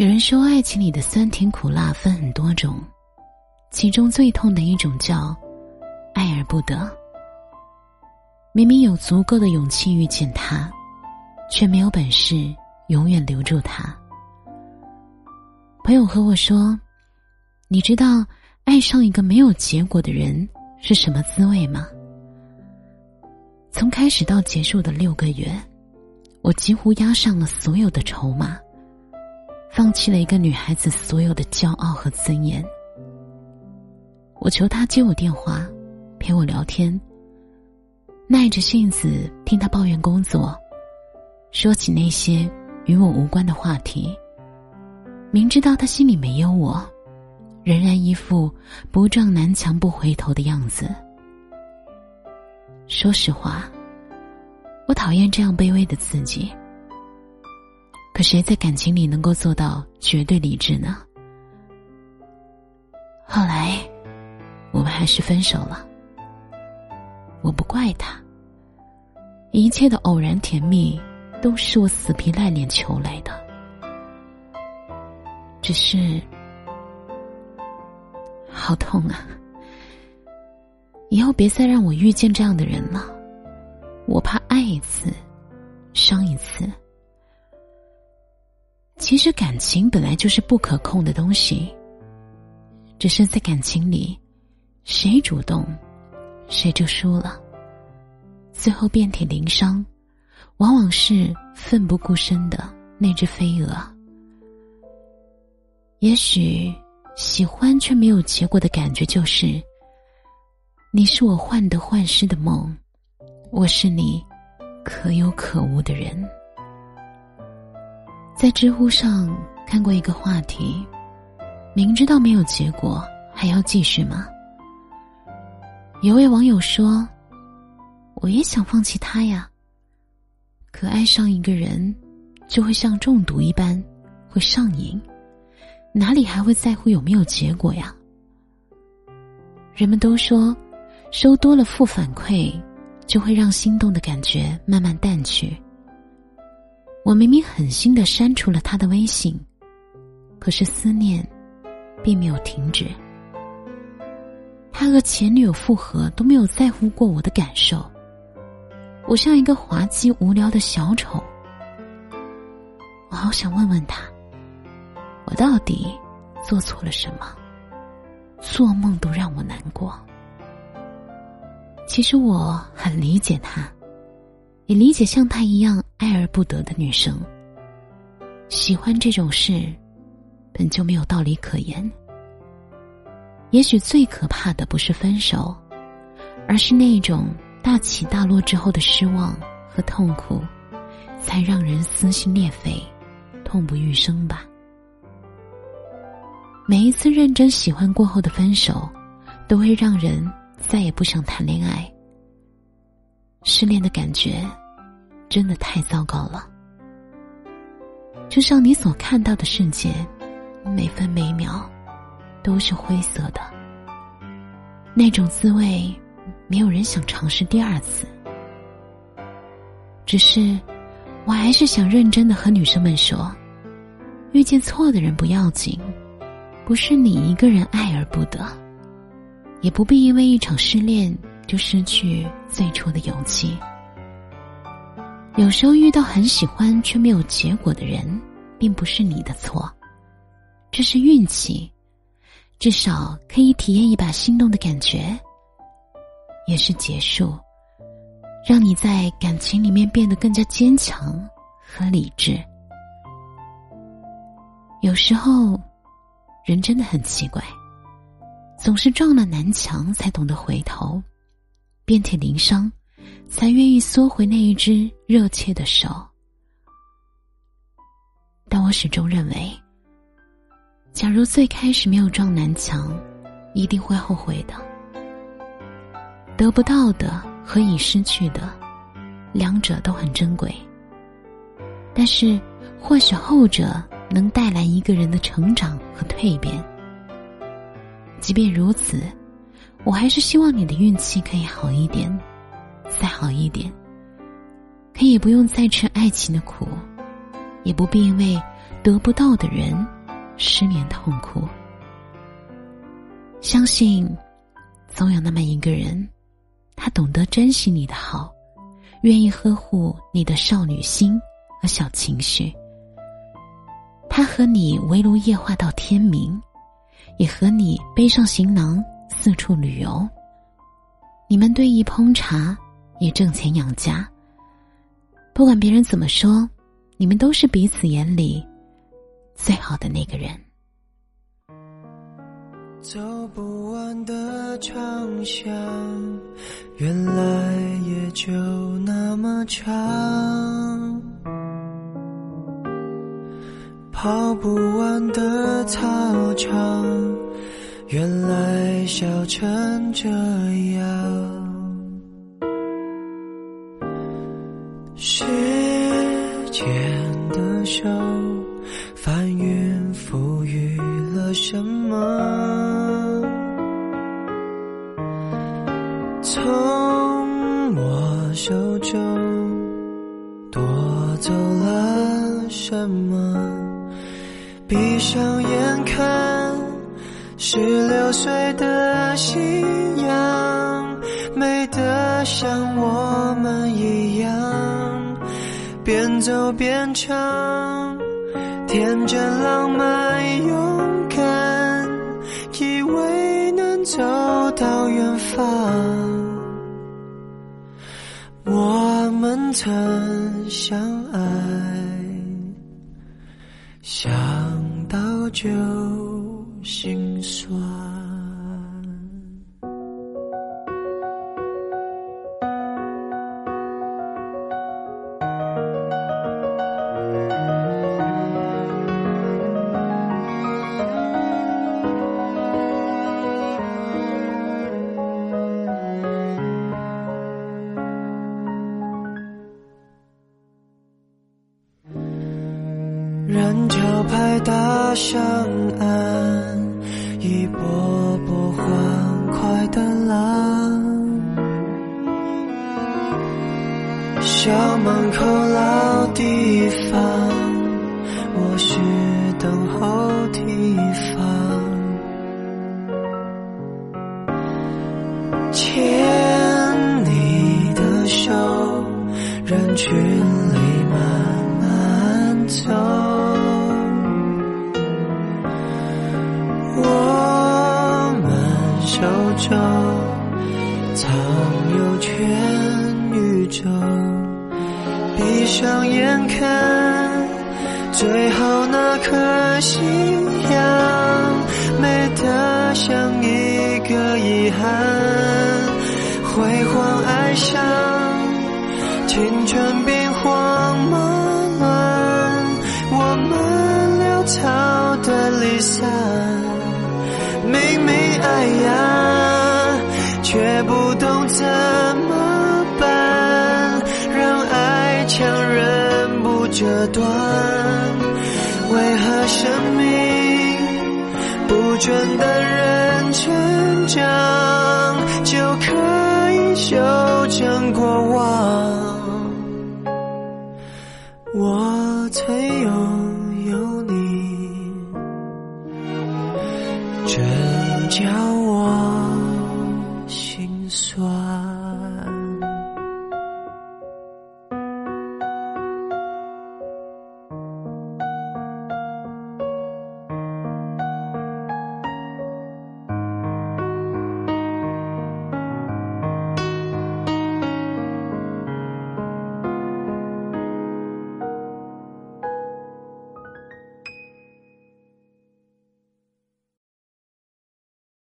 有人说，爱情里的酸甜苦辣分很多种，其中最痛的一种叫爱而不得。明明有足够的勇气遇见他，却没有本事永远留住他。朋友和我说：“你知道爱上一个没有结果的人是什么滋味吗？”从开始到结束的六个月，我几乎押上了所有的筹码。放弃了一个女孩子所有的骄傲和尊严。我求他接我电话，陪我聊天，耐着性子听他抱怨工作，说起那些与我无关的话题。明知道他心里没有我，仍然一副不撞南墙不回头的样子。说实话，我讨厌这样卑微的自己。可谁在感情里能够做到绝对理智呢？后来，我们还是分手了。我不怪他，一切的偶然甜蜜都是我死皮赖脸求来的。只是，好痛啊！以后别再让我遇见这样的人了，我怕爱一次，伤一次。其实感情本来就是不可控的东西，只是在感情里，谁主动，谁就输了。最后遍体鳞伤，往往是奋不顾身的那只飞蛾。也许喜欢却没有结果的感觉，就是你是我患得患失的梦，我是你可有可无的人。在知乎上看过一个话题：明知道没有结果，还要继续吗？有位网友说：“我也想放弃他呀，可爱上一个人，就会像中毒一般，会上瘾，哪里还会在乎有没有结果呀？”人们都说，收多了负反馈，就会让心动的感觉慢慢淡去。我明明狠心的删除了他的微信，可是思念并没有停止。他和前女友复合都没有在乎过我的感受，我像一个滑稽无聊的小丑。我好想问问他，我到底做错了什么？做梦都让我难过。其实我很理解他。也理解像他一样爱而不得的女生。喜欢这种事，本就没有道理可言。也许最可怕的不是分手，而是那种大起大落之后的失望和痛苦，才让人撕心裂肺、痛不欲生吧。每一次认真喜欢过后的分手，都会让人再也不想谈恋爱。失恋的感觉。真的太糟糕了，就像你所看到的世界，每分每秒都是灰色的。那种滋味，没有人想尝试第二次。只是，我还是想认真的和女生们说：遇见错的人不要紧，不是你一个人爱而不得，也不必因为一场失恋就失去最初的勇气。有时候遇到很喜欢却没有结果的人，并不是你的错，这是运气，至少可以体验一把心动的感觉。也是结束，让你在感情里面变得更加坚强和理智。有时候，人真的很奇怪，总是撞了南墙才懂得回头，遍体鳞伤。才愿意缩回那一只热切的手，但我始终认为，假如最开始没有撞南墙，一定会后悔的。得不到的和已失去的，两者都很珍贵。但是，或许后者能带来一个人的成长和蜕变。即便如此，我还是希望你的运气可以好一点。再好一点，可以不用再吃爱情的苦，也不必为得不到的人失眠痛苦。相信，总有那么一个人，他懂得珍惜你的好，愿意呵护你的少女心和小情绪。他和你围炉夜话到天明，也和你背上行囊四处旅游。你们对弈烹茶，也挣钱养家。不管别人怎么说，你们都是彼此眼里最好的那个人。走不完的长巷，原来也就那么长。跑不完的操场，原来笑成这样。手，翻云覆雨了什么？从我手中夺走了什么？闭上眼看，十六岁的夕阳，美得像我们一样，边走边唱，天真浪漫勇敢，以为能走到远方。我们曾相爱。想到就拍打上岸，一波波欢快的浪。校门口老地藏有全宇宙，闭上眼看最后那颗夕阳，美得像一个遗憾。辉煌爱上青春兵荒马乱，我们潦草的离散，明明爱呀。却不懂怎么办，让爱强忍不折断。为何生命不准等人成长，就可以修正过往？